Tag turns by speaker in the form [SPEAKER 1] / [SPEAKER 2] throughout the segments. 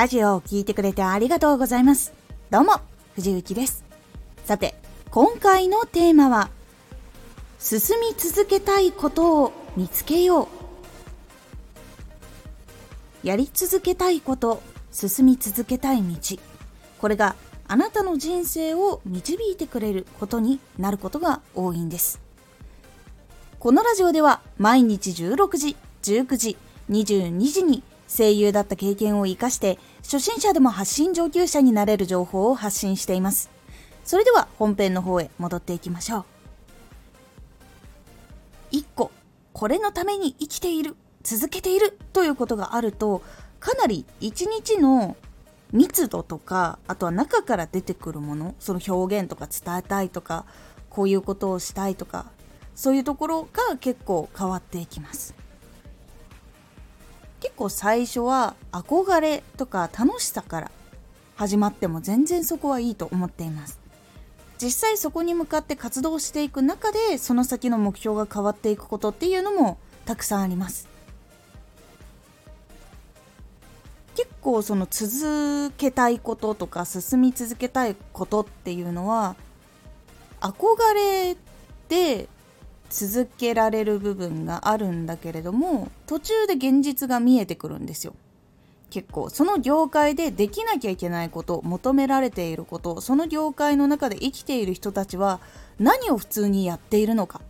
[SPEAKER 1] ラジオを聴いてくれてありがとうございます。どうも、藤幸です。さて、今回のテーマは、進み続けたいことを見つけよう。やり続けたいこと、進み続けたい道。これがあなたの人生を導いてくれることになることが多いんです。このラジオでは毎日16時、19時、22時に声優だった経験を活かして初心者でも発信上級者になれる情報を発信しています。それでは本編の方へ戻っていきましょう。1個これのために生きている続けているということがあるとかなり一日の密度とかあとは中から出てくるものその表現とか伝えたいとかこういうことをしたいとかそういうところが結構変わっていきます。結構最初は憧れとか楽しさから始まっても全然そこはいいと思っています。実際そこに向かって活動していく中でその先の目標が変わっていくことっていうのもたくさんあります。結構その続けたいこととか進み続けたいことっていうのは憧れで続けられる部分があるんだけれども途中で現実が見えてくるんですよ。結構その業界でできなきゃいけないこと求められていることその業界の中で生きている人たちは何を普通にやっているのか。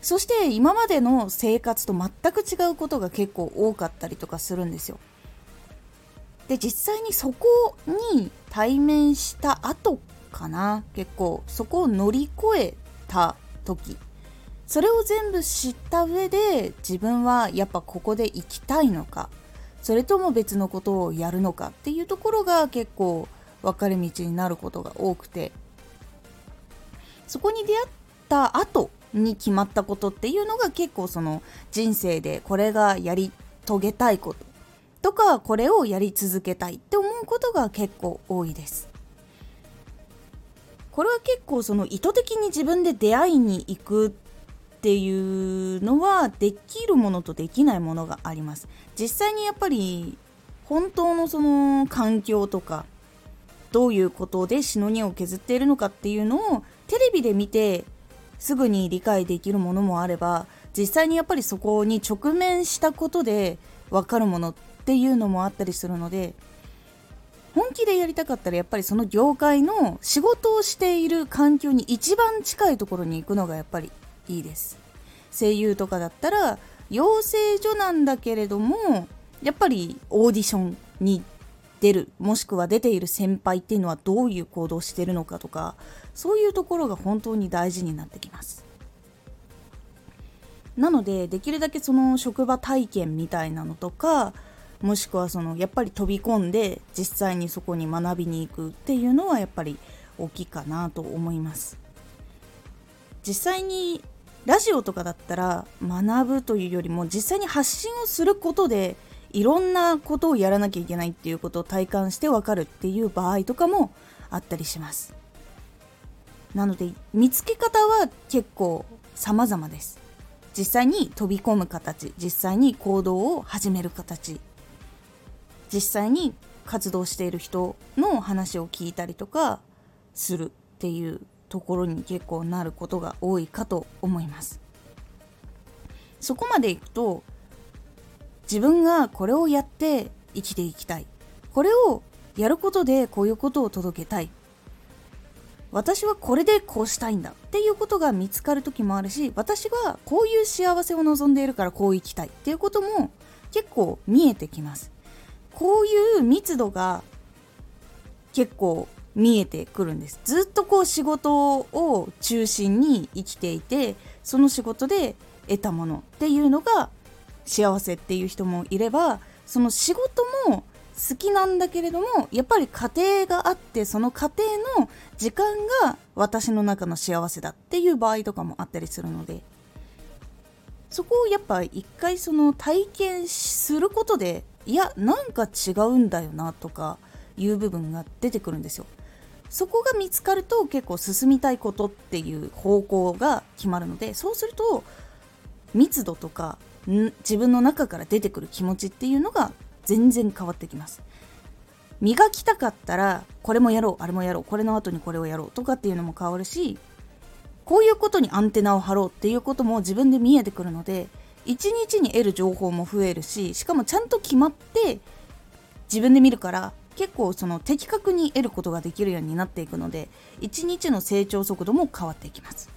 [SPEAKER 1] そして今までの生活と全く違うことが結構多かったりとかするんですよ。で実際にそこに対面した後かな。結構そこを乗り越えた時。それを全部知った上で自分はやっぱここで行きたいのかそれとも別のことをやるのかっていうところが結構分かれ道になることが多くてそこに出会った後に決まったことっていうのが結構その人生でこれがやり遂げたいこととかこれをやり続けたいって思うことが結構多いです。これは結構その意図的に自分で出会いに行くっていうのはできるものとできないものがあります。実際にやっぱり本当のその環境とかどういうことでしのぎを削っているのかっていうのをテレビで見てすぐに理解できるものもあれば実際にやっぱりそこに直面したことで分かるものっていうのもあったりするので本気でやりたかったらやっぱりその業界の仕事をしている環境に一番近いところに行くのがやっぱりいいです。声優とかだったら養成所なんだけれどもやっぱりオーディションに出るもしくは出ている先輩っていうのはどういう行動をしてるのかとかそういうところが本当に大事になってきます。なのでできるだけその職場体験みたいなのとかもしくはそのやっぱり飛び込んで実際にそこに学びに行くっていうのはやっぱり大きいかなと思います。実際にラジオとかだったら学ぶというよりも実際に発信をすることでいろんなことをやらなきゃいけないっていうことを体感してわかるっていう場合とかもあったりします。なので見つけ方は結構様々です。実際に飛び込む形実際に行動を始める形実際に活動している人の話を聞いたりとかするっていうところに結構なることが多いかと思います。そこまでいくと自分がこれをやって生きていきたい。これをやることでこういうことを届けたい。私はこれでこうしたいんだ。っていうことが見つかる時もあるし私はこういう幸せを望んでいるからこう生きたい。っていうことも結構見えてきます。こういう密度が結構見えてくるんです。ずっとこう仕事を中心に生きていてその仕事で得たものっていうのが幸せっていう人もいればその仕事も好きなんだけれどもやっぱり家庭があってその家庭の時間が私の中の幸せだっていう場合とかもあったりするのでそこをやっぱ一回その体験することでいやなんか違うんだよなとかいう部分が出てくるんですよ。そこが見つかると結構進みたいことっていう方向が決まるのでそうすると密度とか自分の中から出てくる気持ちっていうのが全然変わってきます。磨きたかったらこれもやろうあれもやろうこれの後にこれをやろうとかっていうのも変わるしこういうことにアンテナを張ろうっていうことも自分で見えてくるので一日に得る情報も増えるししかもちゃんと決まって自分で見るから結構その的確に得ることができるようになっていくので一日の成長速度も変わっていきます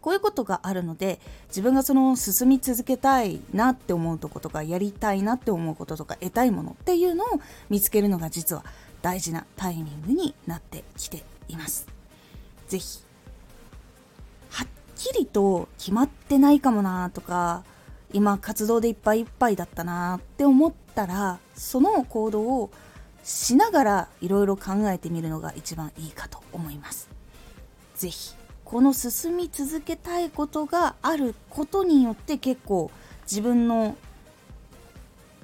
[SPEAKER 1] こういうことがあるので自分がその進み続けたいなって思うとことかやりたいなって思うこととか得たいものっていうのを見つけるのが実は大事なタイミングになってきています。ぜひはっきりと決まってないかもなとか今活動でいっぱいいっぱいだったなって思ったらその行動をしながらいろいろ考えてみるのが一番いいかと思います。ぜひこの進み続けたいことがあることによって結構自分の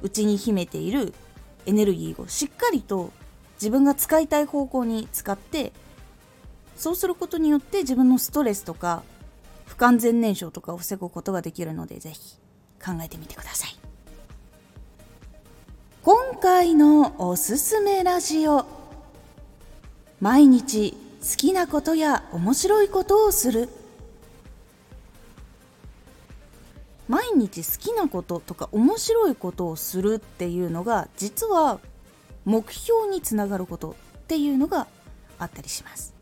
[SPEAKER 1] 内に秘めているエネルギーをしっかりと自分が使いたい方向に使ってそうすることによって自分のストレスとか不完全燃焼とかを防ぐことができるのでぜひ考えてみてください。今回のおすすめラジオ。毎日好きなことや面白いことをする。毎日好きなこととか面白いことをするっていうのが実は目標につながることっていうのがあったりします。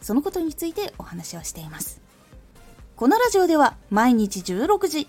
[SPEAKER 1] そのことについてお話をしています。このラジオでは毎日16時